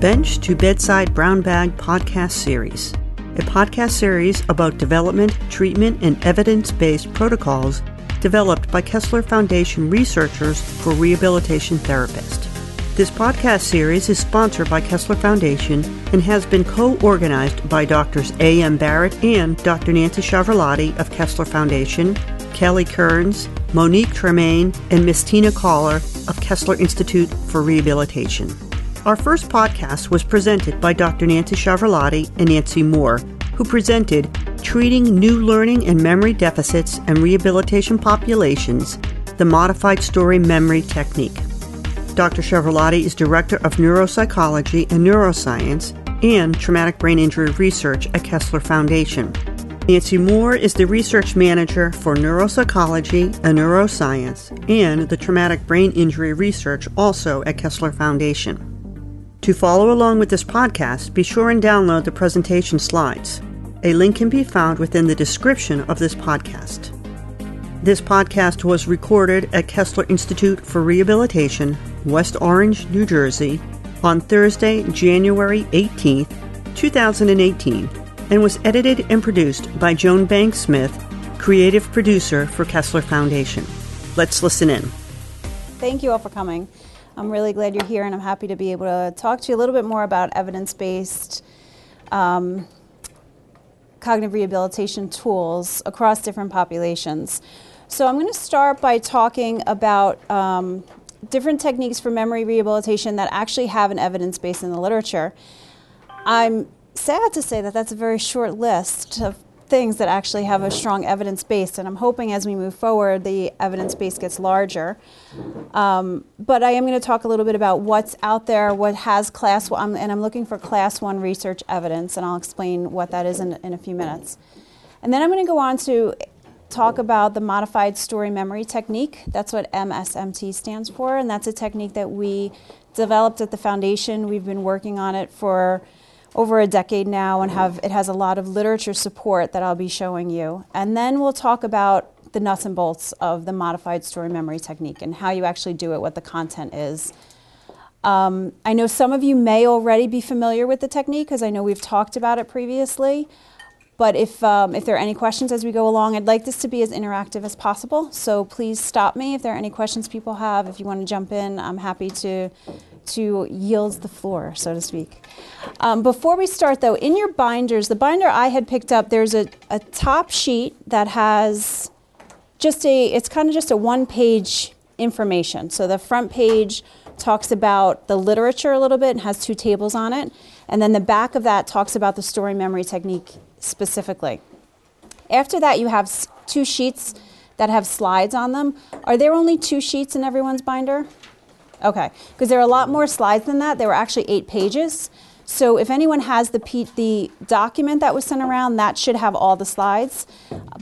Bench to Bedside Brown Bag podcast series, a podcast series about development, treatment, and evidence based protocols developed by Kessler Foundation researchers for rehabilitation therapists. This podcast series is sponsored by Kessler Foundation and has been co organized by Drs. A. M. Barrett and Dr. Nancy Chiaravalloti of Kessler Foundation, Kelly Kearns, Monique Tremaine, and Miss Tina Caller of Kessler Institute for Rehabilitation. Our first podcast was presented by Dr. Nancy Chiaravalloti and Nancy Moore, who presented Treating New Learning and Memory Deficits and Rehabilitation Populations, the Modified Story Memory Technique. Dr. Chiaravalloti is Director of Neuropsychology and Neuroscience and Traumatic Brain Injury Research at Kessler Foundation. Nancy Moore is the Research Manager for Neuropsychology and Neuroscience and the Traumatic Brain Injury Research also at Kessler Foundation. To follow along with this podcast, be sure and download the presentation slides. A link can be found within the description of this podcast. This podcast was recorded at Kessler Institute for Rehabilitation, West Orange, New Jersey, on Thursday, January 18th, 2018, and was edited and produced by Joan Banks Smith, creative producer for Kessler Foundation. Let's listen in. Thank you all for coming. I'm really glad you're here, and I'm happy to be able to talk to you a little bit more about evidence based um, cognitive rehabilitation tools across different populations. So, I'm going to start by talking about um, different techniques for memory rehabilitation that actually have an evidence base in the literature. I'm sad to say that that's a very short list of things that actually have a strong evidence base, and I'm hoping as we move forward, the evidence base gets larger. Um, but I am going to talk a little bit about what's out there, what has class one, and I'm looking for class one research evidence, and I'll explain what that is in, in a few minutes. And then I'm going to go on to talk about the modified story memory technique. That's what MSMT stands for, and that's a technique that we developed at the foundation. We've been working on it for over a decade now and have it has a lot of literature support that I'll be showing you. And then we'll talk about the nuts and bolts of the modified story memory technique and how you actually do it, what the content is. Um, I know some of you may already be familiar with the technique because I know we've talked about it previously. But if, um, if there are any questions as we go along, I'd like this to be as interactive as possible. So please stop me if there are any questions people have. If you want to jump in, I'm happy to, to yield the floor, so to speak. Um, before we start, though, in your binders, the binder I had picked up, there's a, a top sheet that has just a, it's kind of just a one page information. So the front page talks about the literature a little bit and has two tables on it. And then the back of that talks about the story memory technique specifically. After that, you have two sheets that have slides on them. Are there only two sheets in everyone's binder? Okay, because there are a lot more slides than that. There were actually eight pages. So if anyone has the, P- the document that was sent around, that should have all the slides.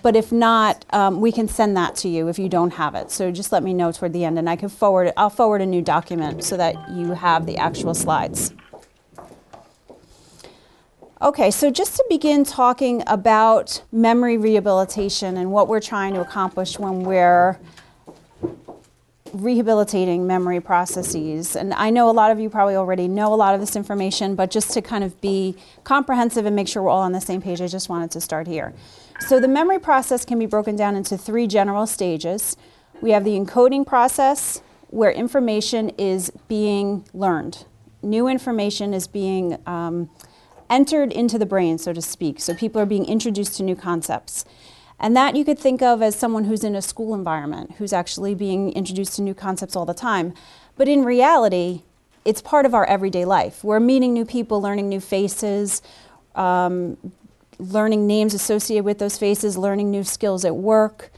But if not, um, we can send that to you if you don't have it. So just let me know toward the end, and I can forward. it. I'll forward a new document so that you have the actual slides. Okay, so just to begin talking about memory rehabilitation and what we're trying to accomplish when we're rehabilitating memory processes. And I know a lot of you probably already know a lot of this information, but just to kind of be comprehensive and make sure we're all on the same page, I just wanted to start here. So the memory process can be broken down into three general stages. We have the encoding process, where information is being learned. New information is being um, entered into the brain, so to speak. So people are being introduced to new concepts. And that you could think of as someone who's in a school environment, who's actually being introduced to new concepts all the time. But in reality, it's part of our everyday life. We're meeting new people, learning new faces, um, learning names associated with those faces, learning new skills at work,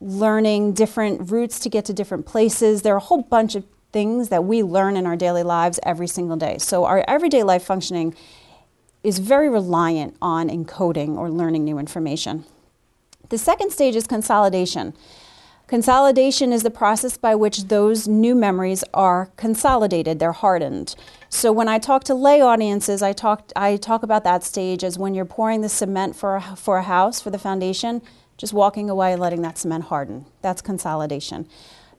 learning different routes to get to different places. There are a whole bunch of things that we learn in our daily lives every single day. So our everyday life functioning is very reliant on encoding or learning new information. The second stage is consolidation. Consolidation is the process by which those new memories are consolidated, they're hardened. So when I talk to lay audiences, I talk, I talk about that stage as when you're pouring the cement for a, for a house, for the foundation, just walking away and letting that cement harden. That's consolidation.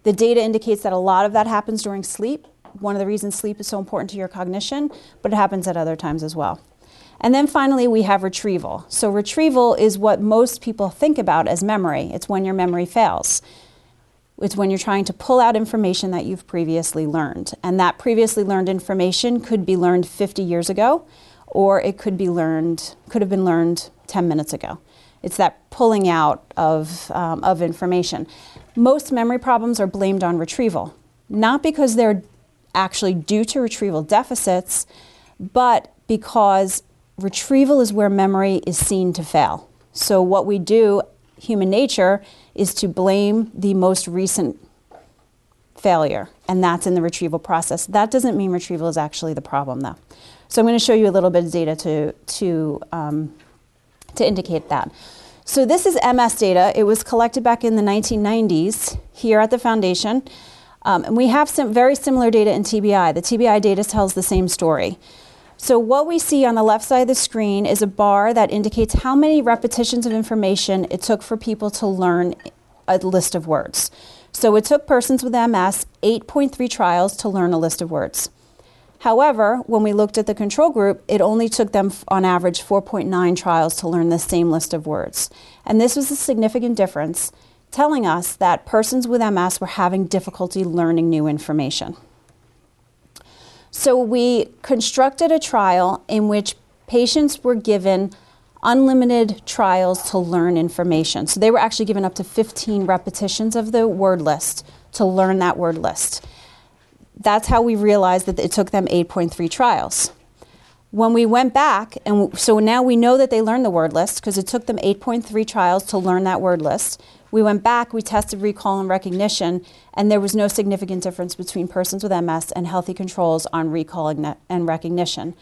The data indicates that a lot of that happens during sleep, one of the reasons sleep is so important to your cognition, but it happens at other times as well. And then finally, we have retrieval. So, retrieval is what most people think about as memory. It's when your memory fails. It's when you're trying to pull out information that you've previously learned. And that previously learned information could be learned 50 years ago, or it could be learned, could have been learned 10 minutes ago. It's that pulling out of, um, of information. Most memory problems are blamed on retrieval, not because they're actually due to retrieval deficits, but because retrieval is where memory is seen to fail. So, what we do, human nature, is to blame the most recent failure, and that's in the retrieval process. That doesn't mean retrieval is actually the problem, though. So, I'm going to show you a little bit of data to, to, um, to indicate that. So, this is MS data. It was collected back in the 1990s here at the Foundation. Um, and we have some very similar data in TBI. The TBI data tells the same story. So what we see on the left side of the screen is a bar that indicates how many repetitions of information it took for people to learn a list of words. So it took persons with MS 8.3 trials to learn a list of words. However, when we looked at the control group, it only took them on average 4.9 trials to learn the same list of words. And this was a significant difference, telling us that persons with MS were having difficulty learning new information. So we constructed a trial in which patients were given unlimited trials to learn information. So they were actually given up to 15 repetitions of the word list to learn that word list. That's how we realized that it took them 8.3 trials. When we went back, and so now we know that they learned the word list because it took them 8.3 trials to learn that word list. We went back, we tested recall and recognition, and there was no significant difference between persons with MS and healthy controls on recall and recognition.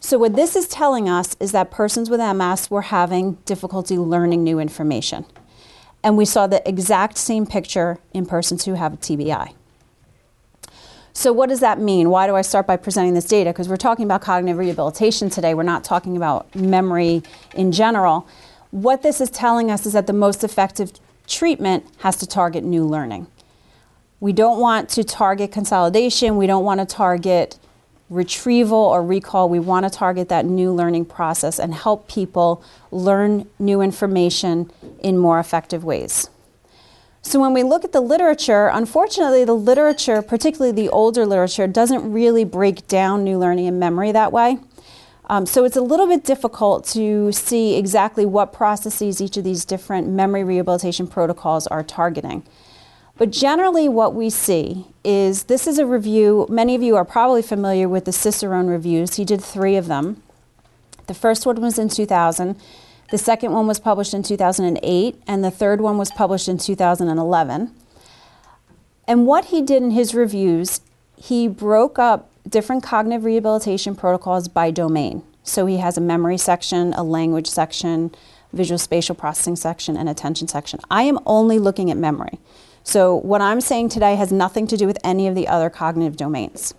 So, what this is telling us is that persons with MS were having difficulty learning new information. And we saw the exact same picture in persons who have a TBI. So, what does that mean? Why do I start by presenting this data? Because we're talking about cognitive rehabilitation today, we're not talking about memory in general. What this is telling us is that the most effective treatment has to target new learning. We don't want to target consolidation, we don't want to target retrieval or recall. We want to target that new learning process and help people learn new information in more effective ways. So, when we look at the literature, unfortunately, the literature, particularly the older literature, doesn't really break down new learning and memory that way. Um, so it's a little bit difficult to see exactly what processes each of these different memory rehabilitation protocols are targeting. But generally, what we see is this is a review. Many of you are probably familiar with the Cicerone reviews. He did three of them. The first one was in 2000, the second one was published in 2008, and the third one was published in 2011. And what he did in his reviews, he broke up different cognitive rehabilitation protocols by domain. So he has a memory section, a language section, visual spatial processing section, and attention section. I am only looking at memory. So what I'm saying today has nothing to do with any of the other cognitive domains.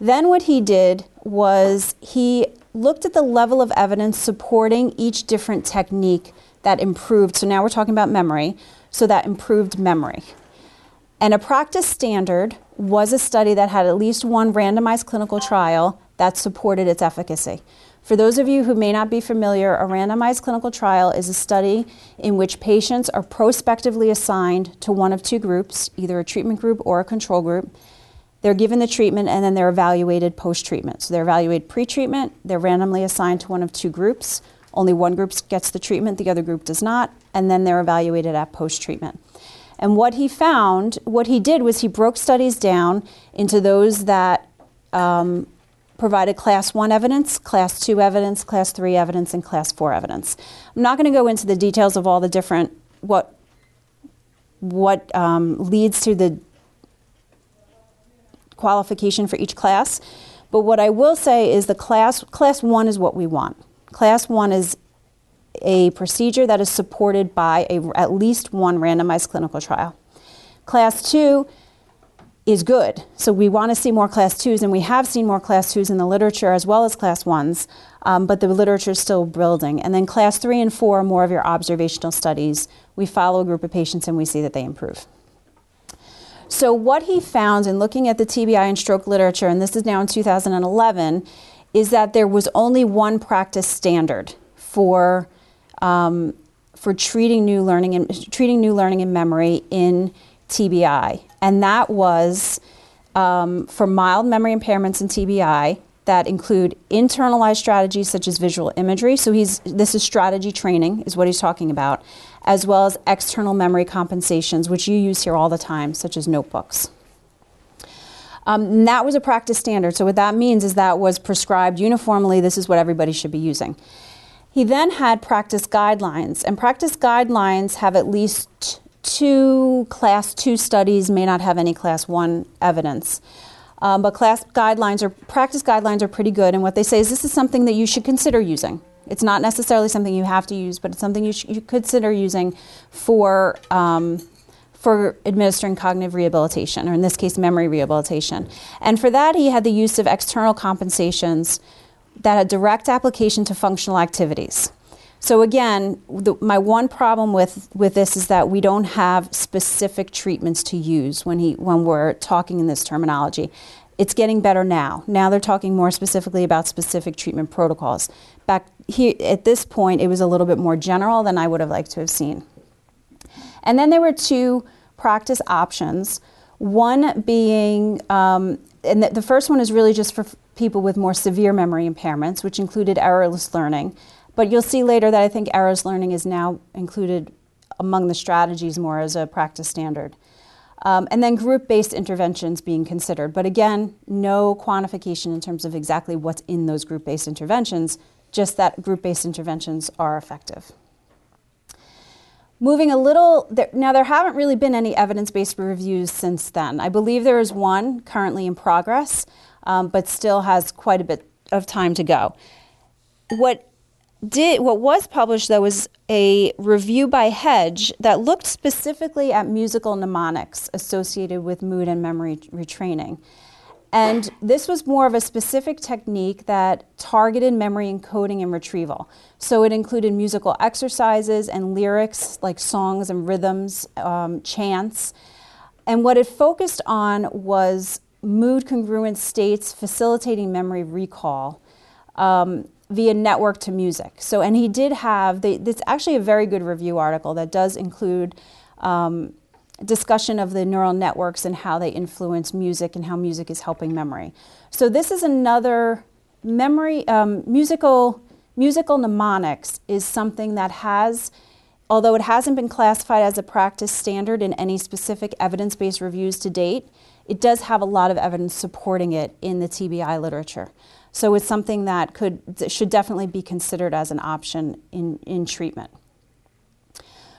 Then what he did was he looked at the level of evidence supporting each different technique that improved. So now we're talking about memory. So that improved memory. And a practice standard was a study that had at least one randomized clinical trial that supported its efficacy. For those of you who may not be familiar, a randomized clinical trial is a study in which patients are prospectively assigned to one of two groups, either a treatment group or a control group. They're given the treatment and then they're evaluated post treatment. So they're evaluated pre treatment, they're randomly assigned to one of two groups. Only one group gets the treatment, the other group does not, and then they're evaluated at post treatment. And what he found, what he did was he broke studies down into those that um, provided class one evidence, class two evidence, class three evidence, and class four evidence. I'm not going to go into the details of all the different what what um, leads to the qualification for each class. But what I will say is the class class one is what we want. Class one is a procedure that is supported by a, at least one randomized clinical trial. Class two is good. So we want to see more class twos, and we have seen more class twos in the literature as well as class ones, um, but the literature is still building. And then class three and four are more of your observational studies. We follow a group of patients and we see that they improve. So, what he found in looking at the TBI and stroke literature, and this is now in 2011, is that there was only one practice standard for um, for treating new learning and treating new learning and memory in TBI, and that was um, for mild memory impairments in TBI that include internalized strategies such as visual imagery. So he's this is strategy training is what he's talking about, as well as external memory compensations, which you use here all the time, such as notebooks. Um, that was a practice standard. So what that means is that was prescribed uniformly. This is what everybody should be using. He then had practice guidelines, and practice guidelines have at least two class two studies, may not have any class one evidence. Um, but class guidelines or practice guidelines are pretty good, and what they say is this is something that you should consider using. It's not necessarily something you have to use, but it's something you should consider using for um, for administering cognitive rehabilitation, or in this case, memory rehabilitation. And for that, he had the use of external compensations that had direct application to functional activities. So again, the, my one problem with, with this is that we don't have specific treatments to use when, he, when we're talking in this terminology. It's getting better now. Now they're talking more specifically about specific treatment protocols. Back here, at this point, it was a little bit more general than I would have liked to have seen. And then there were two practice options. One being, um, and the, the first one is really just for people with more severe memory impairments, which included errorless learning. But you'll see later that I think errors learning is now included among the strategies more as a practice standard. Um, and then group based interventions being considered. But again, no quantification in terms of exactly what's in those group based interventions, just that group based interventions are effective. Moving a little, there, now there haven't really been any evidence based reviews since then. I believe there is one currently in progress, um, but still has quite a bit of time to go. What did what was published though was a review by Hegde that looked specifically at musical mnemonics associated with mood and memory retraining. And this was more of a specific technique that targeted memory encoding and retrieval. So it included musical exercises and lyrics like songs and rhythms, um, chants. And what it focused on was mood congruent states facilitating memory recall. Um, via network to music. So, and he did have, they, it's actually a very good review article that does include um, discussion of the neural networks and how they influence music and how music is helping memory. So, this is another memory, um, musical, musical mnemonics is something that has, although it hasn't been classified as a practice standard in any specific evidence based reviews to date, it does have a lot of evidence supporting it in the TBI literature. So it's something that could should definitely be considered as an option in, in treatment.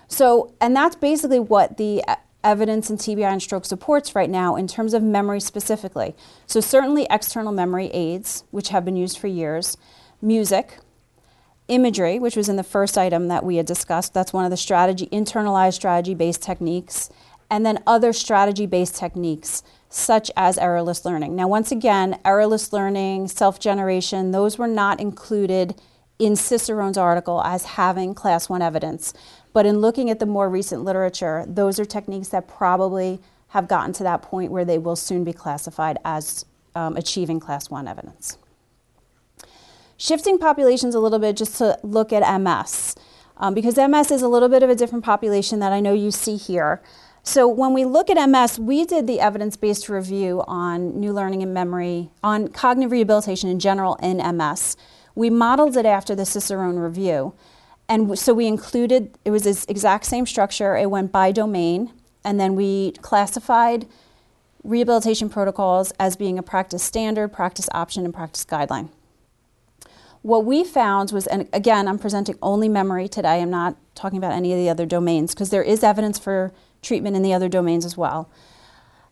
So, and that's basically what the evidence in TBI and stroke supports right now in terms of memory specifically. So, certainly external memory aids, which have been used for years, music, imagery, which was in the first item that we had discussed. That's one of the strategy, internalized strategy based techniques, and then other strategy based techniques such as errorless learning. Now, once again, errorless learning, self generation, those were not included in Cicerone's article as having class one evidence. But in looking at the more recent literature, those are techniques that probably have gotten to that point where they will soon be classified as um, achieving class one evidence. Shifting populations a little bit just to look at MS, um, because MS is a little bit of a different population that I know you see here. So when we look at MS, we did the evidence-based review on new learning and memory, on cognitive rehabilitation in general in MS. We modeled it after the Cicerone review. And so we included, it was this exact same structure. It went by domain. And then we classified rehabilitation protocols as being a practice standard, practice option, and practice guideline. What we found was, and again, I'm presenting only memory today. I'm not talking about any of the other domains because there is evidence for treatment in the other domains as well.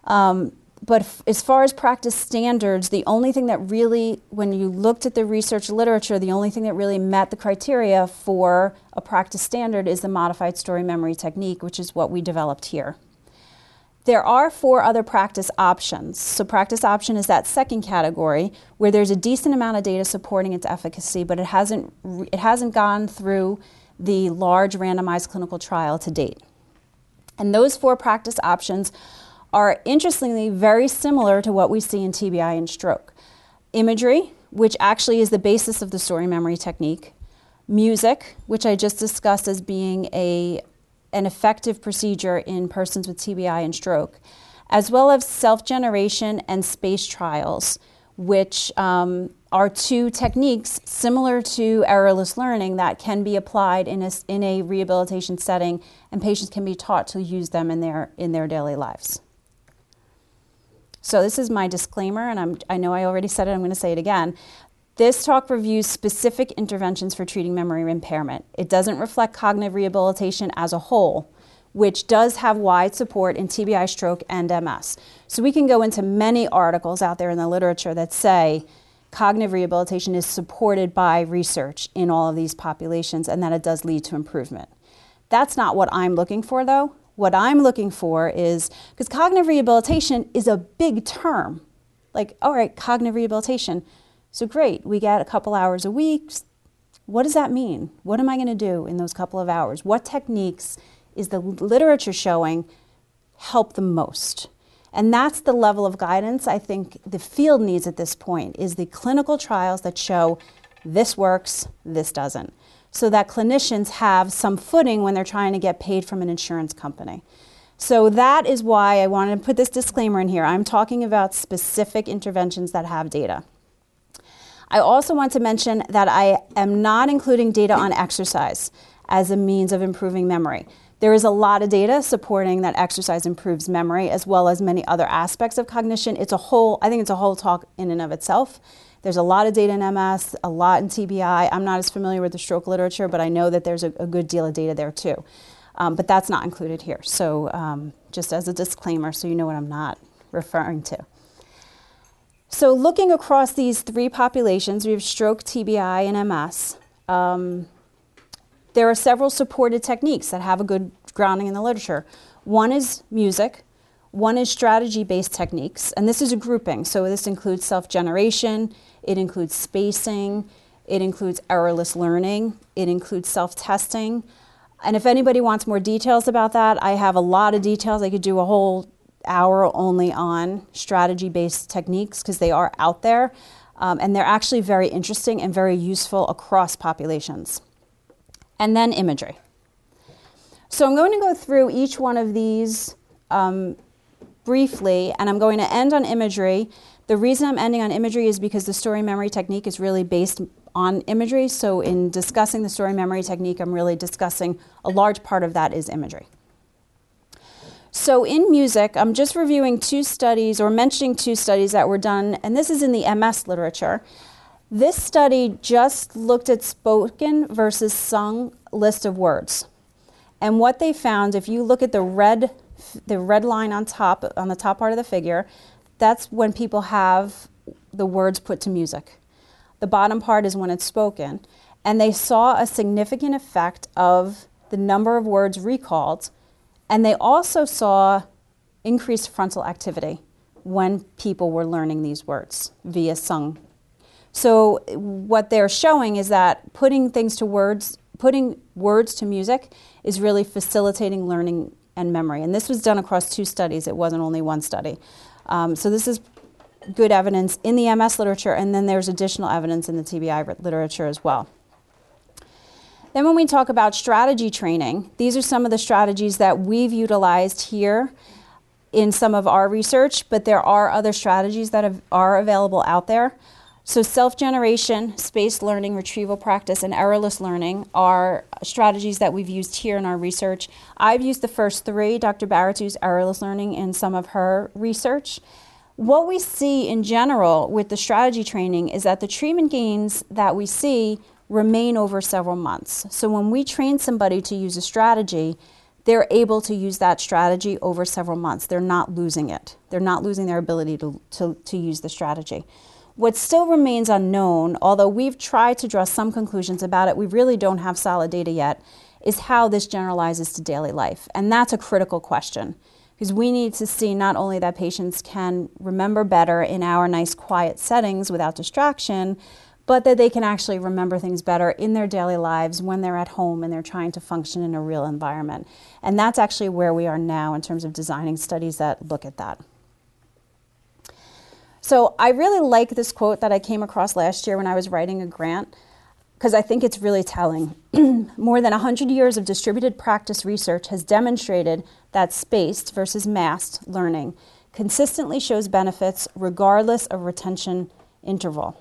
Um, but f- as far as practice standards, the only thing that really, when you looked at the research literature, the only thing that really met the criteria for a practice standard is the modified story memory technique, which is what we developed here. There are four other practice options. So, practice option is that second category where there's a decent amount of data supporting its efficacy, but it hasn't, it hasn't gone through the large randomized clinical trial to date. And those four practice options are interestingly very similar to what we see in TBI and stroke. Imagery, which actually is the basis of the story memory technique, music, which I just discussed as being a, an effective procedure in persons with TBI and stroke, as well as self generation and space trials, which um, are two techniques similar to errorless learning that can be applied in a, in a rehabilitation setting, and patients can be taught to use them in their, in their daily lives. So, this is my disclaimer, and I'm, I know I already said it, I'm going to say it again. This talk reviews specific interventions for treating memory impairment. It doesn't reflect cognitive rehabilitation as a whole, which does have wide support in TBI, stroke, and MS. So, we can go into many articles out there in the literature that say cognitive rehabilitation is supported by research in all of these populations and that it does lead to improvement. That's not what I'm looking for, though. What I'm looking for is because cognitive rehabilitation is a big term. Like, all right, cognitive rehabilitation. So great, we get a couple hours a week. What does that mean? What am I going to do in those couple of hours? What techniques is the literature showing help the most? And that's the level of guidance I think the field needs at this point is the clinical trials that show this works, this doesn't so that clinicians have some footing when they're trying to get paid from an insurance company. So that is why I wanted to put this disclaimer in here. I'm talking about specific interventions that have data. I also want to mention that I am not including data on exercise as a means of improving memory. There is a lot of data supporting that exercise improves memory as well as many other aspects of cognition. It's a whole, I think it's a whole talk in and of itself. There's a lot of data in MS, a lot in TBI. I'm not as familiar with the stroke literature, but I know that there's a, a good deal of data there too. Um, but that's not included here. So, um, just as a disclaimer, so you know what I'm not referring to. So, looking across these three populations, we have stroke, TBI, and MS. Um, there are several supported techniques that have a good grounding in the literature. One is music, one is strategy based techniques, and this is a grouping. So, this includes self generation, it includes spacing, it includes errorless learning, it includes self testing. And if anybody wants more details about that, I have a lot of details. I could do a whole hour only on strategy based techniques because they are out there. Um, and they're actually very interesting and very useful across populations. And then imagery. So I'm going to go through each one of these um, briefly, and I'm going to end on imagery the reason I'm ending on imagery is because the story memory technique is really based on imagery. So, in discussing the story memory technique, I'm really discussing a large part of that is imagery. So, in music, I'm just reviewing two studies or mentioning two studies that were done, and this is in the MS literature. This study just looked at spoken versus sung list of words. And what they found, if you look at the red, the red line on top, on the top part of the figure, that's when people have the words put to music. The bottom part is when it's spoken. And they saw a significant effect of the number of words recalled. And they also saw increased frontal activity when people were learning these words via sung. So, what they're showing is that putting things to words, putting words to music, is really facilitating learning and memory. And this was done across two studies, it wasn't only one study. Um, so this is good evidence in the MS literature, and then there's additional evidence in the TBI literature as well. Then, when we talk about strategy training, these are some of the strategies that we've utilized here in some of our research, but there are other strategies that have, are available out there. So, self generation, spaced learning, retrieval practice, and errorless learning are strategies that we've used here in our research. I've used the first three. Dr. Barrett used errorless learning in some of her research. What we see in general with the strategy training is that the treatment gains that we see remain over several months. So, when we train somebody to use a strategy, they're able to use that strategy over several months. They're not losing it, they're not losing their ability to, to, to use the strategy. What still remains unknown, although we've tried to draw some conclusions about it, we really don't have solid data yet, is how this generalizes to daily life. And that's a critical question because we need to see not only that patients can remember better in our nice quiet settings without distraction, but that they can actually remember things better in their daily lives when they're at home and they're trying to function in a real environment. And that's actually where we are now in terms of designing studies that look at that. So I really like this quote that I came across last year when I was writing a grant because I think it's really telling. More than 100 years of distributed practice research has demonstrated that spaced versus massed learning consistently shows benefits regardless of retention interval.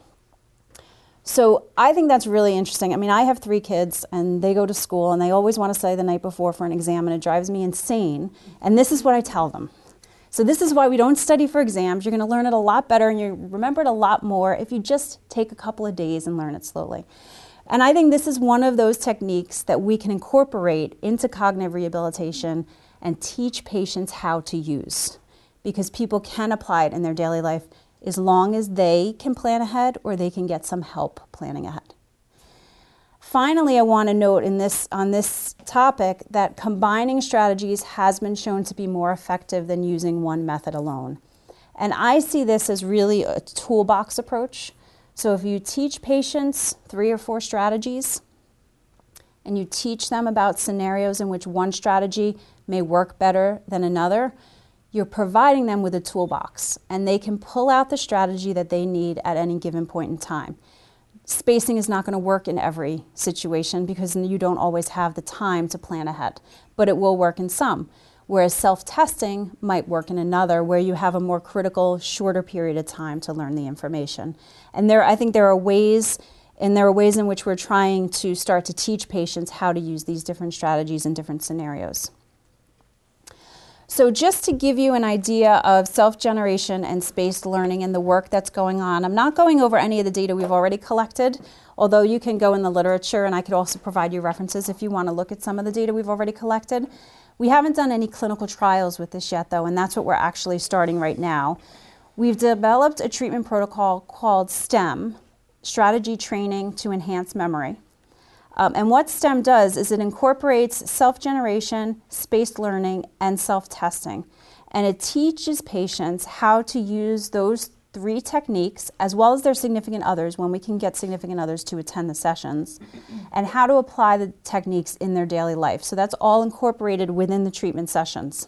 So I think that's really interesting. I mean, I have three kids and they go to school and they always want to study the night before for an exam and it drives me insane. And this is what I tell them. So this is why we don't study for exams. You're going to learn it a lot better and you remember it a lot more if you just take a couple of days and learn it slowly. And I think this is one of those techniques that we can incorporate into cognitive rehabilitation and teach patients how to use because people can apply it in their daily life as long as they can plan ahead or they can get some help planning ahead. Finally, I want to note in this, on this topic that combining strategies has been shown to be more effective than using one method alone. And I see this as really a toolbox approach. So if you teach patients three or four strategies and you teach them about scenarios in which one strategy may work better than another, you're providing them with a toolbox and they can pull out the strategy that they need at any given point in time. Spacing is not going to work in every situation because you don't always have the time to plan ahead, but it will work in some. Whereas self testing might work in another where you have a more critical, shorter period of time to learn the information. And there, I think there are ways, and there are ways in which we're trying to start to teach patients how to use these different strategies in different scenarios. So, just to give you an idea of self generation and spaced learning and the work that's going on, I'm not going over any of the data we've already collected, although you can go in the literature and I could also provide you references if you want to look at some of the data we've already collected. We haven't done any clinical trials with this yet, though, and that's what we're actually starting right now. We've developed a treatment protocol called STEM Strategy Training to Enhance Memory. Um, and what STEM does is it incorporates self generation, spaced learning, and self testing. And it teaches patients how to use those three techniques, as well as their significant others, when we can get significant others to attend the sessions, and how to apply the techniques in their daily life. So that's all incorporated within the treatment sessions.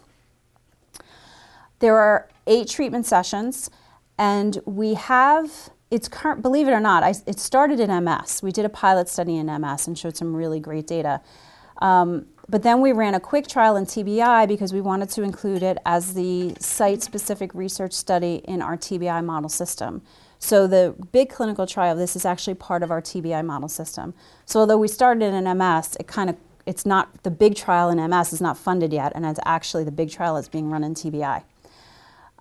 There are eight treatment sessions, and we have it's current, believe it or not, I, it started in MS. We did a pilot study in MS and showed some really great data. Um, but then we ran a quick trial in TBI because we wanted to include it as the site specific research study in our TBI model system. So the big clinical trial, this is actually part of our TBI model system. So although we started in MS, it kind of it's not the big trial in MS is not funded yet, and it's actually the big trial that's being run in TBI.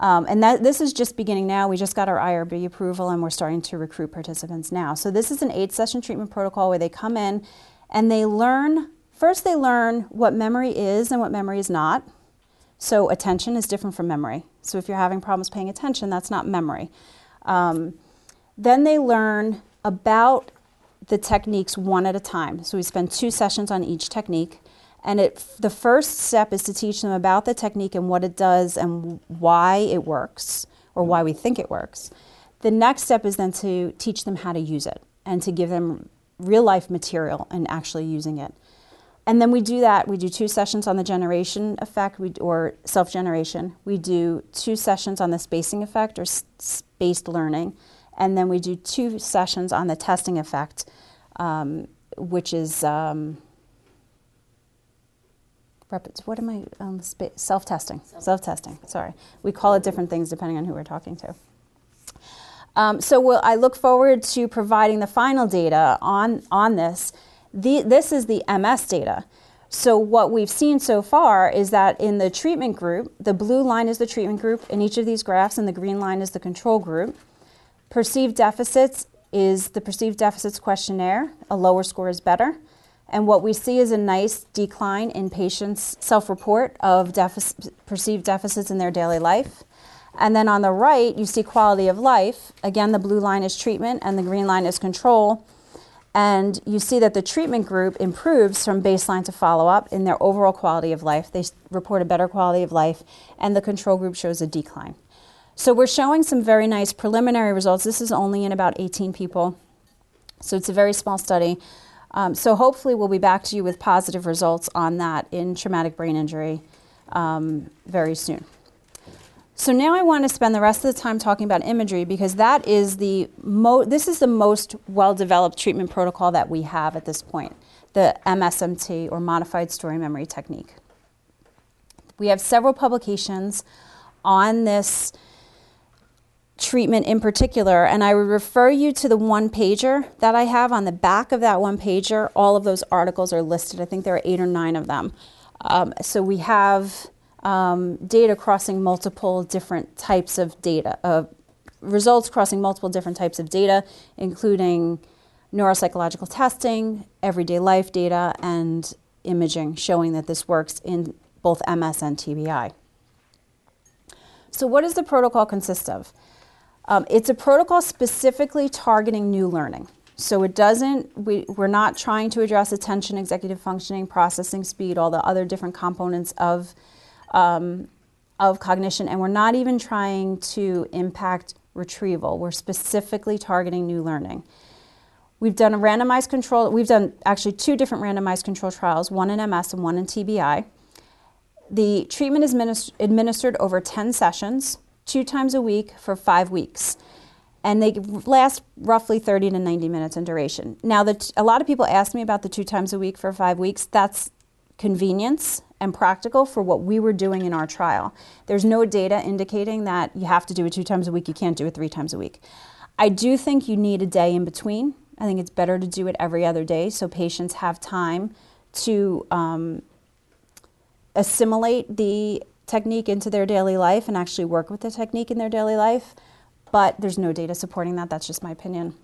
Um, and that, this is just beginning now. We just got our IRB approval and we're starting to recruit participants now. So this is an eight session treatment protocol where they come in and they learn, first they learn what memory is and what memory is not. So attention is different from memory. So if you're having problems paying attention, that's not memory. Um, then they learn about the techniques one at a time. So we spend two sessions on each technique. And it, the first step is to teach them about the technique and what it does and why it works or why we think it works. The next step is then to teach them how to use it and to give them real life material and actually using it. And then we do that. We do two sessions on the generation effect we, or self generation. We do two sessions on the spacing effect or spaced learning. And then we do two sessions on the testing effect, um, which is. Um, what am I, um, self testing, self testing, sorry. We call it different things depending on who we're talking to. Um, so we'll, I look forward to providing the final data on, on this. The, this is the MS data. So what we've seen so far is that in the treatment group, the blue line is the treatment group in each of these graphs, and the green line is the control group. Perceived deficits is the perceived deficits questionnaire. A lower score is better. And what we see is a nice decline in patients' self report of deficit, perceived deficits in their daily life. And then on the right, you see quality of life. Again, the blue line is treatment and the green line is control. And you see that the treatment group improves from baseline to follow up in their overall quality of life. They report a better quality of life, and the control group shows a decline. So we're showing some very nice preliminary results. This is only in about 18 people. So it's a very small study. Um, so hopefully we'll be back to you with positive results on that in traumatic brain injury um, very soon. So now I want to spend the rest of the time talking about imagery because that is the mo- this is the most well-developed treatment protocol that we have at this point, the MSMT or modified story memory technique. We have several publications on this treatment in particular, and I would refer you to the one pager that I have. On the back of that one pager, all of those articles are listed. I think there are eight or nine of them. Um, so we have um, data crossing multiple different types of data, uh, results crossing multiple different types of data, including neuropsychological testing, everyday life data, and imaging showing that this works in both MS and TBI. So, what does the protocol consist of? Um, it's a protocol specifically targeting new learning. So it doesn't, we, we're not trying to address attention, executive functioning, processing speed, all the other different components of, um, of cognition, and we're not even trying to impact retrieval. We're specifically targeting new learning. We've done a randomized control, we've done actually two different randomized control trials, one in MS and one in TBI. The treatment is administered over 10 sessions two times a week for five weeks. And they last roughly 30 to 90 minutes in duration. Now, the, a lot of people ask me about the two times a week for five weeks. That's convenience and practical for what we were doing in our trial. There's no data indicating that you have to do it two times a week, you can't do it three times a week. I do think you need a day in between. I think it's better to do it every other day so patients have time to um, assimilate the technique into their daily life and actually work with the technique in their daily life, but there's no data supporting that. That's just my opinion.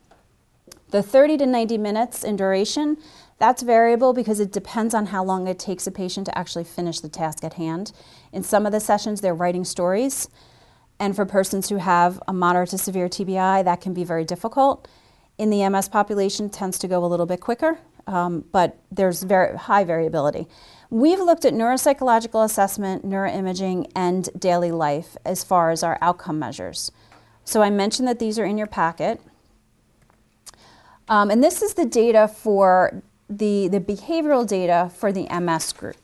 The 30 to 90 minutes in duration, that's variable because it depends on how long it takes a patient to actually finish the task at hand. In some of the sessions, they're writing stories. And for persons who have a moderate to severe TBI, that can be very difficult. In the MS population, tends to go a little bit quicker, um, but there's very high variability. We've looked at neuropsychological assessment, neuroimaging, and daily life as far as our outcome measures. So I mentioned that these are in your packet. Um, and this is the data for the, the behavioral data for the MS group.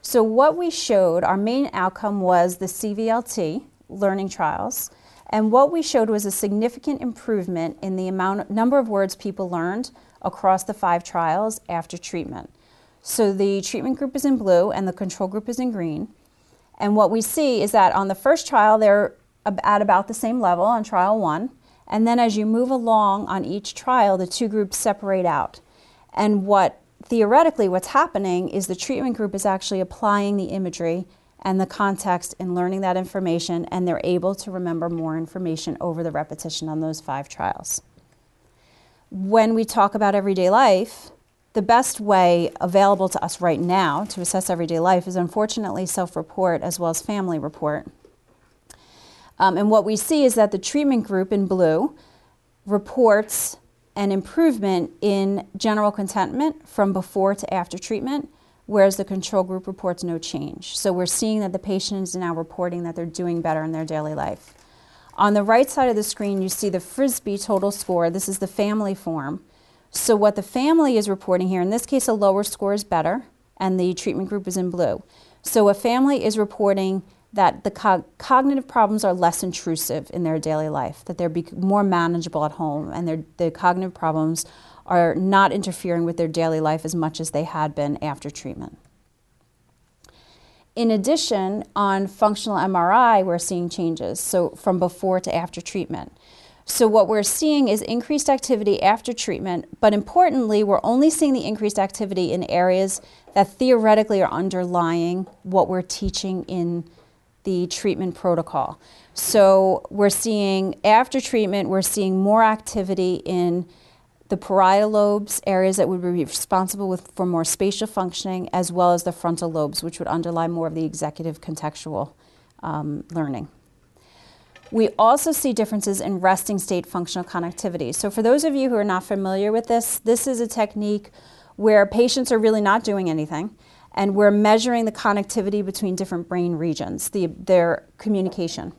So what we showed, our main outcome was the CVLT learning trials. And what we showed was a significant improvement in the amount number of words people learned across the five trials after treatment. So the treatment group is in blue and the control group is in green. And what we see is that on the first trial, they're at about the same level on trial one. And then as you move along on each trial, the two groups separate out. And what theoretically what's happening is the treatment group is actually applying the imagery and the context and learning that information, and they're able to remember more information over the repetition on those five trials. When we talk about everyday life, the best way available to us right now to assess everyday life is unfortunately self report as well as family report. Um, and what we see is that the treatment group in blue reports an improvement in general contentment from before to after treatment, whereas the control group reports no change. So we're seeing that the patient is now reporting that they're doing better in their daily life. On the right side of the screen, you see the FrSBe total score. This is the family form. So, what the family is reporting here, in this case, a lower score is better, and the treatment group is in blue. So, a family is reporting that the co- cognitive problems are less intrusive in their daily life, that they're more manageable at home, and the cognitive problems are not interfering with their daily life as much as they had been after treatment. In addition, on functional MRI, we're seeing changes, so from before to after treatment. So, what we're seeing is increased activity after treatment, but importantly, we're only seeing the increased activity in areas that theoretically are underlying what we're teaching in the treatment protocol. So, we're seeing after treatment, we're seeing more activity in the parietal lobes, areas that would be responsible with, for more spatial functioning, as well as the frontal lobes, which would underlie more of the executive contextual um, learning. We also see differences in resting state functional connectivity. So, for those of you who are not familiar with this, this is a technique where patients are really not doing anything, and we're measuring the connectivity between different brain regions, the, their communication.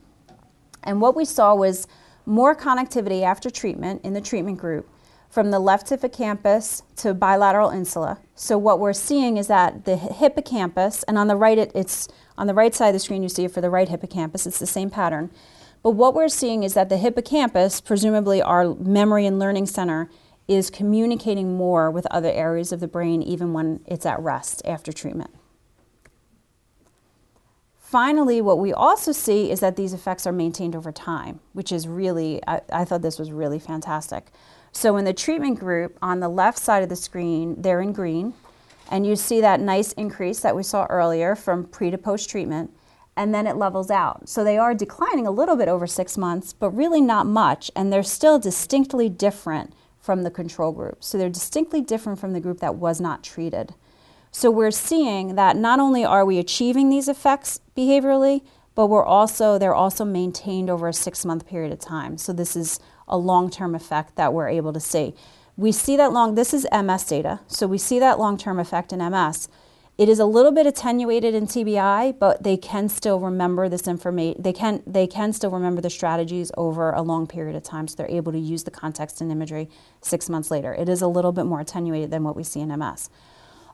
And what we saw was more connectivity after treatment in the treatment group, from the left hippocampus to bilateral insula. So what we're seeing is that the hippocampus, and on the right, it, it's on the right side of the screen, you see it for the right hippocampus. It's the same pattern. But what we're seeing is that the hippocampus, presumably our memory and learning center, is communicating more with other areas of the brain even when it's at rest after treatment. Finally, what we also see is that these effects are maintained over time, which is really, I, I thought this was really fantastic. So in the treatment group, on the left side of the screen, they're in green, and you see that nice increase that we saw earlier from pre to post treatment, and then it levels out. So they are declining a little bit over six months, but really not much, and they're still distinctly different from the control group. So they're distinctly different from the group that was not treated. So we're seeing that not only are we achieving these effects behaviorally, but we're also they're also maintained over a six month period of time. So this is a long-term effect that we're able to see. We see that long, this is MS data, so we see that long-term effect in MS. It is a little bit attenuated in TBI, but they can still remember this information. They can they can still remember the strategies over a long period of time, so they're able to use the context and imagery six months later. It is a little bit more attenuated than what we see in MS.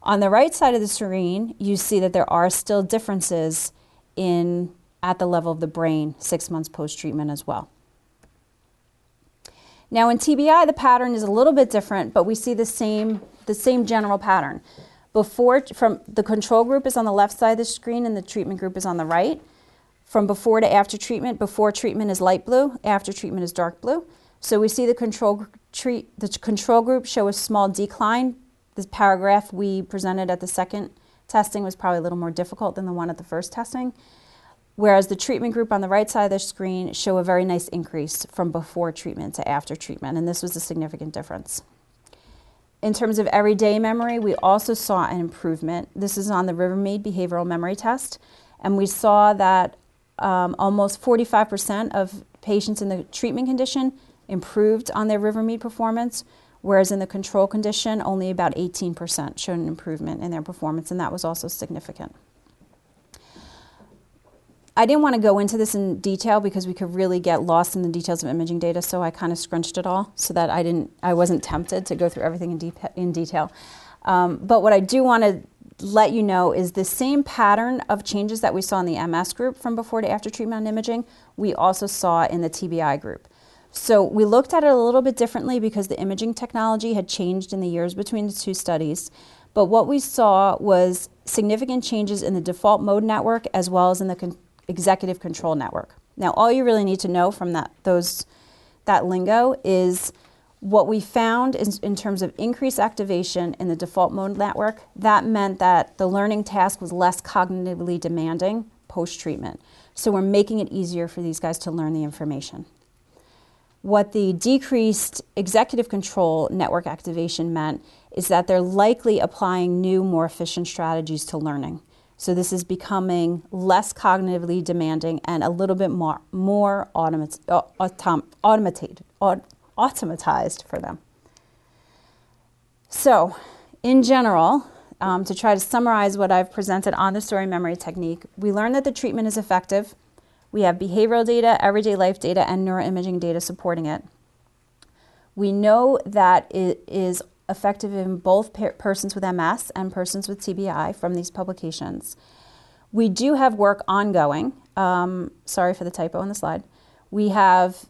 On the right side of the screen, you see that there are still differences in at the level of the brain six months post treatment as well. Now in TBI, the pattern is a little bit different, but we see the same, the same general pattern. Before, from the control group is on the left side of the screen and the treatment group is on the right. From before to after treatment, before treatment is light blue, after treatment is dark blue. So we see the control, treat, the control group show a small decline. This paragraph we presented at the second testing was probably a little more difficult than the one at the first testing whereas the treatment group on the right side of the screen show a very nice increase from before treatment to after treatment, and this was a significant difference. In terms of everyday memory, we also saw an improvement. This is on the Rivermead Behavioral Memory Test, and we saw that um, almost 45% of patients in the treatment condition improved on their Rivermead performance, whereas in the control condition, only about 18% showed an improvement in their performance, and that was also significant. I didn't want to go into this in detail because we could really get lost in the details of imaging data, so I kind of scrunched it all so that I didn't, I wasn't tempted to go through everything in, in detail. Um, but what I do want to let you know is the same pattern of changes that we saw in the MS group from before to after treatment on imaging, we also saw in the TBI group. So we looked at it a little bit differently because the imaging technology had changed in the years between the two studies. But what we saw was significant changes in the default mode network as well as in the con- executive control network. Now, all you really need to know from that, those, that lingo is what we found is in terms of increased activation in the default mode network, that meant that the learning task was less cognitively demanding post treatment. So we're making it easier for these guys to learn the information. What the decreased executive control network activation meant is that they're likely applying new, more efficient strategies to learning. So this is becoming less cognitively demanding and a little bit more more automat, autom, automated, automatized for them. So, in general, um, to try to summarize what I've presented on the story memory technique, we learned that the treatment is effective. We have behavioral data, everyday life data, and neuroimaging data supporting it. We know that it is effective in both persons with MS and persons with TBI from these publications. We do have work ongoing. Um, sorry for the typo on the slide. We have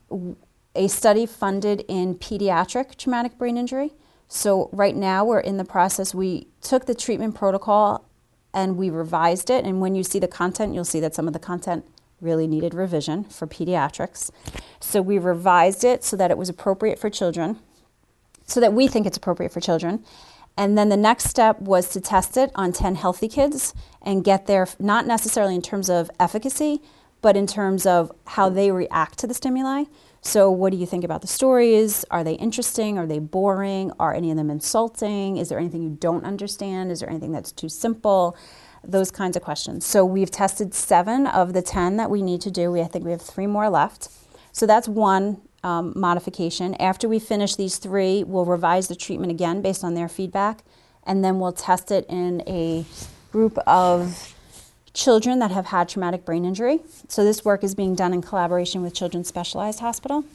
a study funded in pediatric traumatic brain injury. So, right now, we're in the process. We took the treatment protocol and we revised it. And when you see the content, you'll see that some of the content really needed revision for pediatrics. So, we revised it so that it was appropriate for children so that we think it's appropriate for children. And then the next step was to test it on 10 healthy kids and get there, not necessarily in terms of efficacy, but in terms of how they react to the stimuli. So, what do you think about the stories? Are they interesting? Are they boring? Are any of them insulting? Is there anything you don't understand? Is there anything that's too simple? Those kinds of questions. So, we've tested seven of the 10 that we need to do. We, I think we have three more left. So, that's one um, modification. After we finish these three, we'll revise the treatment again based on their feedback, and then we'll test it in a group of children that have had traumatic brain injury. So this work is being done in collaboration with Children's Specialized Hospital.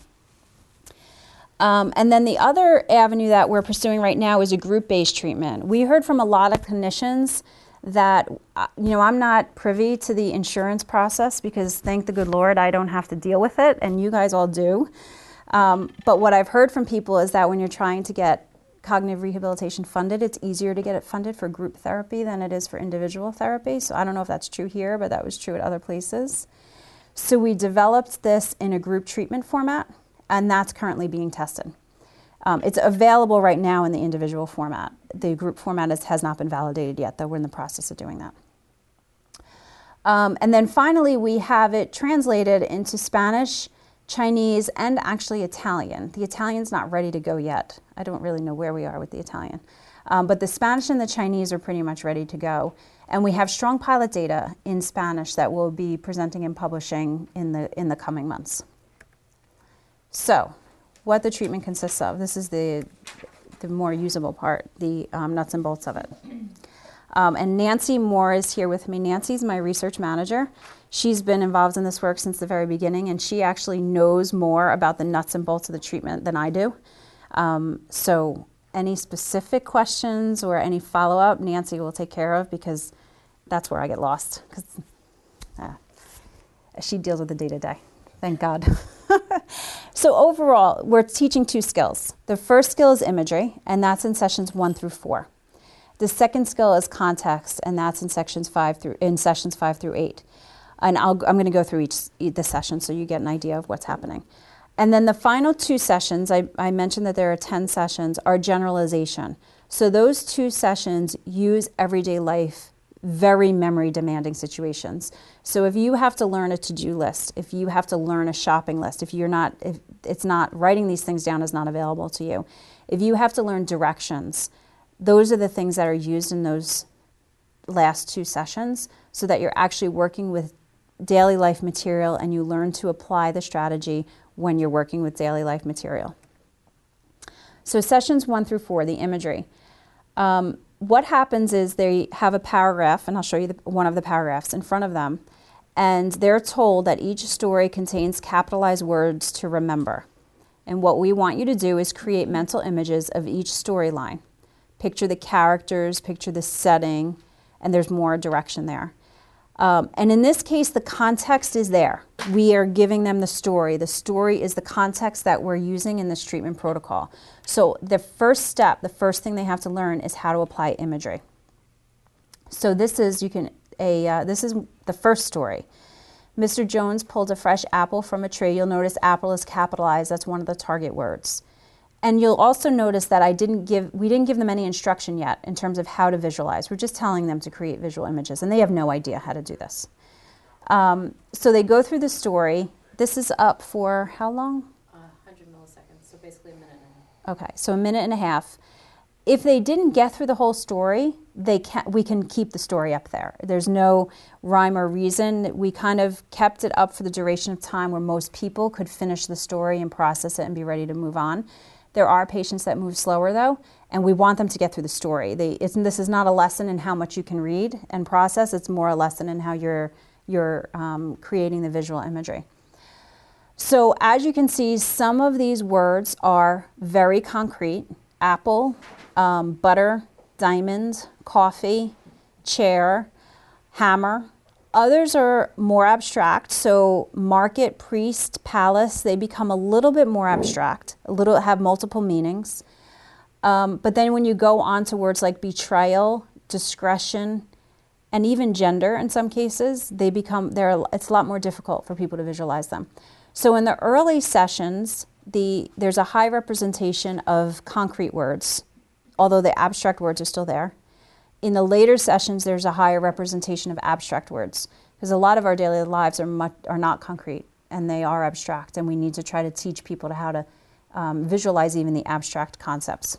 Um, and then the other avenue that we're pursuing right now is a group based treatment. We heard from a lot of clinicians that, uh, you know, I'm not privy to the insurance process because thank the good Lord I don't have to deal with it, and you guys all do. Um, but what I've heard from people is that when you're trying to get cognitive rehabilitation funded, it's easier to get it funded for group therapy than it is for individual therapy. So I don't know if that's true here, but that was true at other places. So we developed this in a group treatment format, and that's currently being tested. Um, it's available right now in the individual format. The group format is, has not been validated yet, though we're in the process of doing that. Um, and then finally, we have it translated into Spanish, Chinese, and actually Italian. The Italian's not ready to go yet. I don't really know where we are with the Italian. Um, but the Spanish and the Chinese are pretty much ready to go. And we have strong pilot data in Spanish that we'll be presenting and publishing in the, in the coming months. So, what the treatment consists of. This is the, the more usable part, the um, nuts and bolts of it. Um, and Nancy Moore is here with me. Nancy's my research manager. She's been involved in this work since the very beginning, and she actually knows more about the nuts and bolts of the treatment than I do. Um, so, any specific questions or any follow up, Nancy will take care of because that's where I get lost. Because uh, she deals with the day to day. Thank God. so, overall, we're teaching two skills. The first skill is imagery, and that's in sessions one through four. The second skill is context, and that's in sections five through in sessions five through eight. And i am going to go through each, the session so you get an idea of what's happening. And then the final two sessions, I, I mentioned that there are 10 sessions, are generalization. So those two sessions use everyday life very memory demanding situations. So if you have to learn a to-do list, if you have to learn a shopping list, if you're not if it's not writing these things down is not available to you. If you have to learn directions, those are the things that are used in those last two sessions so that you're actually working with daily life material and you learn to apply the strategy when you're working with daily life material. So sessions 1 through 4, the imagery. Um, what happens is they have a paragraph, and I'll show you the, one of the paragraphs in front of them, and they're told that each story contains capitalized words to remember. And what we want you to do is create mental images of each storyline. Picture the characters, picture the setting, and there's more direction there. Um, and in this case, the context is there. We are giving them the story. The story is the context that we're using in this treatment protocol. So, the first step, the first thing they have to learn is how to apply imagery. So, this is you can a uh, this is the first story. Mr. Jones pulled a fresh apple from a tree. You'll notice apple is capitalized. That's one of the target words. And you'll also notice that I didn't give, we didn't give them any instruction yet in terms of how to visualize. We're just telling them to create visual images, and they have no idea how to do this. Um, so they go through the story. This is up for how long? Uh, 100 milliseconds, so basically a minute and a half. Okay, so a minute and a half. If they didn't get through the whole story, they can, we can keep the story up there. There's no rhyme or reason. We kind of kept it up for the duration of time where most people could finish the story and process it and be ready to move on. There are patients that move slower though, and we want them to get through the story. They, this is not a lesson in how much you can read and process. It's more a lesson in how you're you're um, creating the visual imagery. So as you can see, some of these words are very concrete: apple, um, butter, diamond, coffee, chair, hammer, Others are more abstract. So market, priest, palace, they become a little bit more abstract, a little have multiple meanings. Um, but then when you go on to words like betrayal, discretion, and even gender in some cases, they become they're it's a lot more difficult for people to visualize them. So in the early sessions, the there's a high representation of concrete words, although the abstract words are still there in the later sessions, there's a higher representation of abstract words because a lot of our daily lives are, much, are not concrete and they are abstract, and we need to try to teach people to how to um, visualize even the abstract concepts.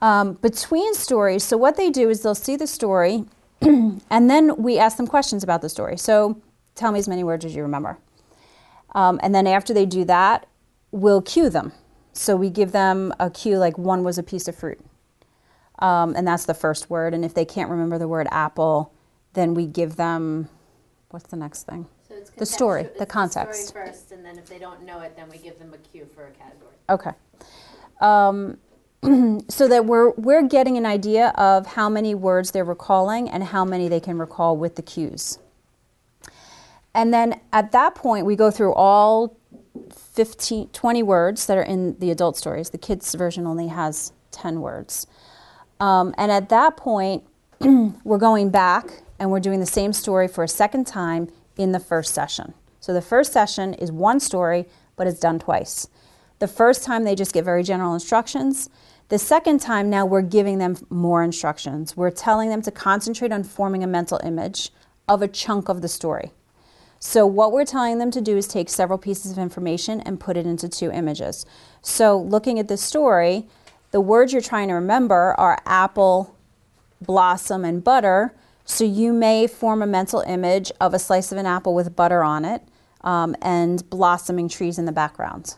Um, between stories, so what they do is they'll see the story, and then we ask them questions about the story. So tell me as many words as you remember. Um, and then after they do that, we'll cue them. So we give them a cue like one was a piece of fruit um, and that's the first word. And if they can't remember the word apple, then we give them what's the next thing? So it's The story, the context. story first, and then then if they don't know it, then we give them a cue for a category. Okay. Um, so that we're we're getting an idea of how many words they're recalling and how many they can recall with the cues. And then at that point, we go through all 15, 20 words that are in the adult stories. The kids' version only has 10 words. Um, and at that point, we're going back and we're doing the same story for a second time in the first session. So the first session is one story, but it's done twice. The first time they just get very general instructions. The second time, now we're giving them more instructions. We're telling them to concentrate on forming a mental image of a chunk of the story. So, what we're telling them to do is take several pieces of information and put it into two images. So, looking at the story, the words you're trying to remember are apple, blossom, and butter. So, you may form a mental image of a slice of an apple with butter on it um, and blossoming trees in the background.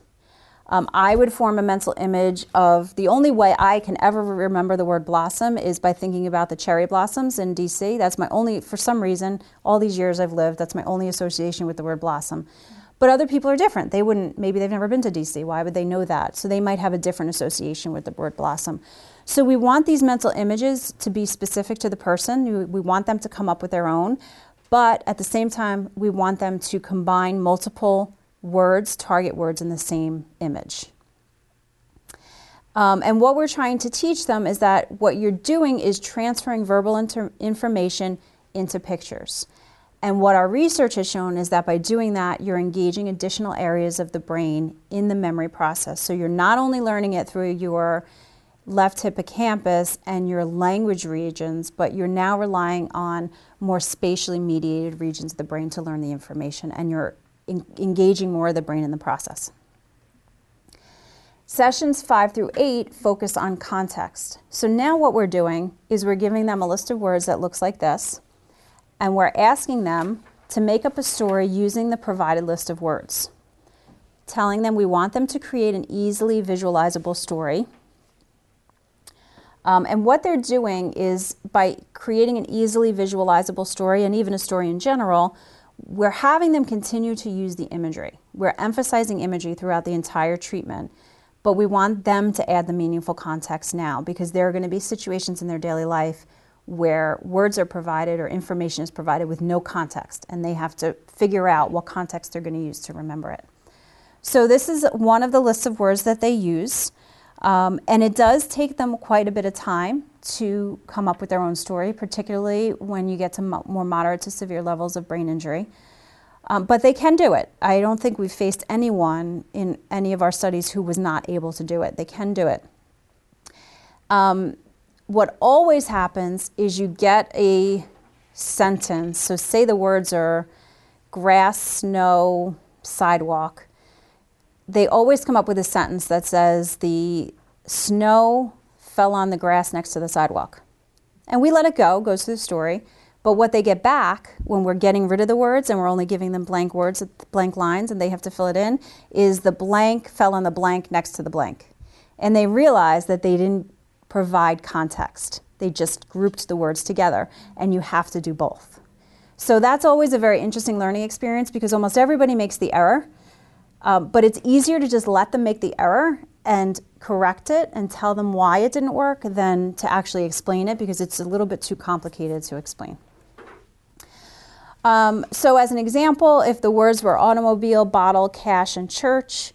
Um, I would form a mental image of the only way I can ever remember the word blossom is by thinking about the cherry blossoms in DC. That's my only, for some reason, all these years I've lived, that's my only association with the word blossom. But other people are different. They wouldn't, maybe they've never been to DC. Why would they know that? So they might have a different association with the word blossom. So we want these mental images to be specific to the person. We want them to come up with their own. But at the same time, we want them to combine multiple words, target words in the same image. Um, and what we're trying to teach them is that what you're doing is transferring verbal inter- information into pictures. And what our research has shown is that by doing that, you're engaging additional areas of the brain in the memory process. So you're not only learning it through your left hippocampus and your language regions, but you're now relying on more spatially mediated regions of the brain to learn the information. And you're in, engaging more of the brain in the process. Sessions five through eight focus on context. So now what we're doing is we're giving them a list of words that looks like this, and we're asking them to make up a story using the provided list of words. Telling them we want them to create an easily visualizable story. Um, and what they're doing is by creating an easily visualizable story, and even a story in general, we're having them continue to use the imagery. We're emphasizing imagery throughout the entire treatment, but we want them to add the meaningful context now because there are going to be situations in their daily life where words are provided or information is provided with no context, and they have to figure out what context they're going to use to remember it. So, this is one of the lists of words that they use, um, and it does take them quite a bit of time to come up with their own story, particularly when you get to mo- more moderate to severe levels of brain injury. Um, but they can do it. I don't think we've faced anyone in any of our studies who was not able to do it. They can do it. Um, what always happens is you get a sentence. So, say the words are grass, snow, sidewalk. They always come up with a sentence that says the snow fell on the grass next to the sidewalk. And we let it go, goes through the story. But what they get back when we're getting rid of the words and we're only giving them blank words, blank lines, and they have to fill it in, is the blank fell on the blank next to the blank. And they realize that they didn't provide context. They just grouped the words together, and you have to do both. So that's always a very interesting learning experience because almost everybody makes the error. Um, but it's easier to just let them make the error and correct it and tell them why it didn't work than to actually explain it because it's a little bit too complicated to explain. Um, so, as an example, if the words were automobile, bottle, cash, and church,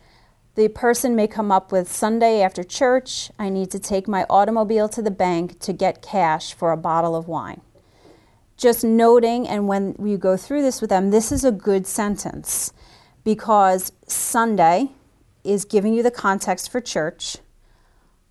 the person may come up with Sunday after church, I need to take my automobile to the bank to get cash for a bottle of wine. Just noting, and when you go through this with them, this is a good sentence because Sunday is giving you the context for church.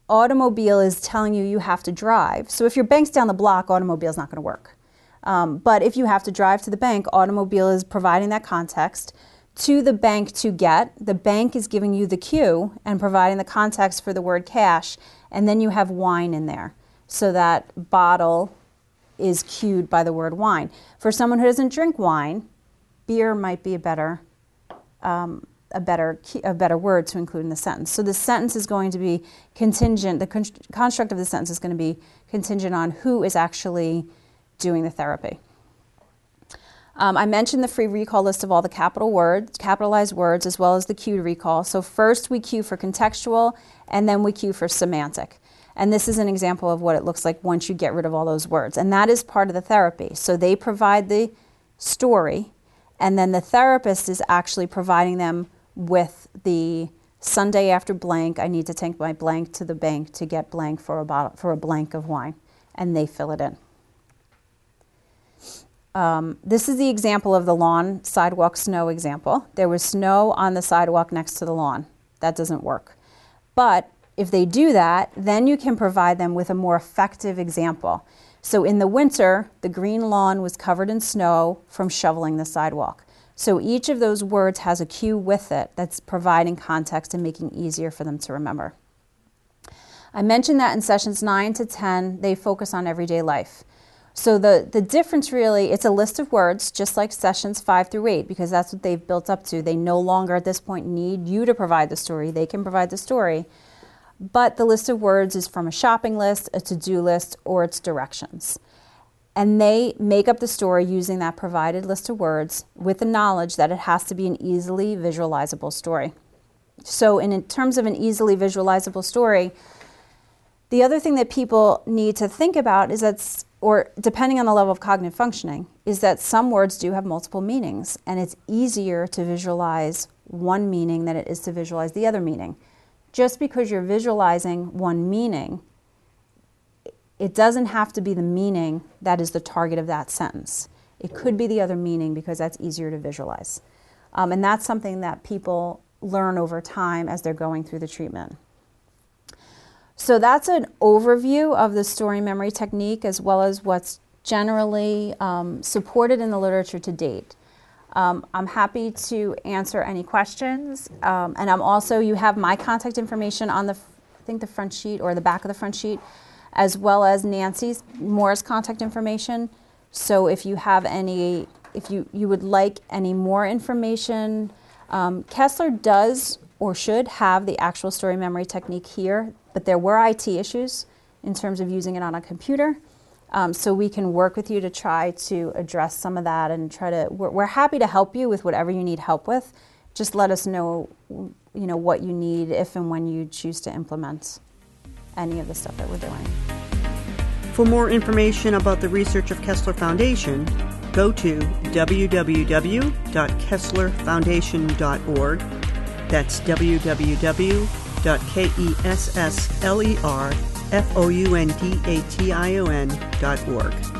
Automobile is telling you you have to drive. So if your bank's down the block, automobile is not going to work. Um, but if you have to drive to the bank, automobile is providing that context to the bank to get. The bank is giving you the cue and providing the context for the word cash, and then you have wine in there. So that bottle is cued by the word wine. For someone who doesn't drink wine, beer might be a better um, a better a better word to include in the sentence. So the sentence is going to be contingent. The con- construct of the sentence is going to be contingent on who is actually doing the therapy. Um, I mentioned the free recall list of all the capital words, capitalized words, as well as the cue recall. So first we cue for contextual, and then we cue for semantic. And this is an example of what it looks like once you get rid of all those words. And that is part of the therapy. So they provide the story, and then the therapist is actually providing them with the Sunday after blank, I need to take my blank to the bank to get blank for a bottle, for a blank of wine, and they fill it in. Um, this is the example of the lawn sidewalk snow example. There was snow on the sidewalk next to the lawn. That doesn't work. But if they do that, then you can provide them with a more effective example. So in the winter, the green lawn was covered in snow from shoveling the sidewalk. So each of those words has a cue with it that's providing context and making easier for them to remember. I mentioned that in sessions 9 to 10, they focus on everyday life. So the, the difference really, it's a list of words, just like sessions five through eight, because that's what they've built up to. They no longer at this point need you to provide the story. They can provide the story. But the list of words is from a shopping list, a to-do list, or its directions. And they make up the story using that provided list of words with the knowledge that it has to be an easily visualizable story. So in, in terms of an easily visualizable story, the other thing that people need to think about is that or depending on the level of cognitive functioning, is that some words do have multiple meanings, and it's easier to visualize one meaning than it is to visualize the other meaning. Just because you're visualizing one meaning, it doesn't have to be the meaning that is the target of that sentence. It could be the other meaning because that's easier to visualize. Um, and that's something that people learn over time as they're going through the treatment. So that's an overview of the story memory technique as well as what's generally um, supported in the literature to date. Um, I'm happy to answer any questions. Um, and I'm also, you have my contact information on the, I think the front sheet or the back of the front sheet, as well as Nancy's, Moore's contact information. So if you have any, if you, you would like any more information, um, Kessler does or should have the actual story memory technique here but there were IT issues in terms of using it on a computer. Um, so we can work with you to try to address some of that and try to. We're, we're, happy to help you with whatever you need help with. Just let us know, you know, what you need if and when you choose to implement any of the stuff that we're doing. For more information about the research of Kessler Foundation, go to www.kesslerfoundation.org. That's www www.kesslerfoundation.org.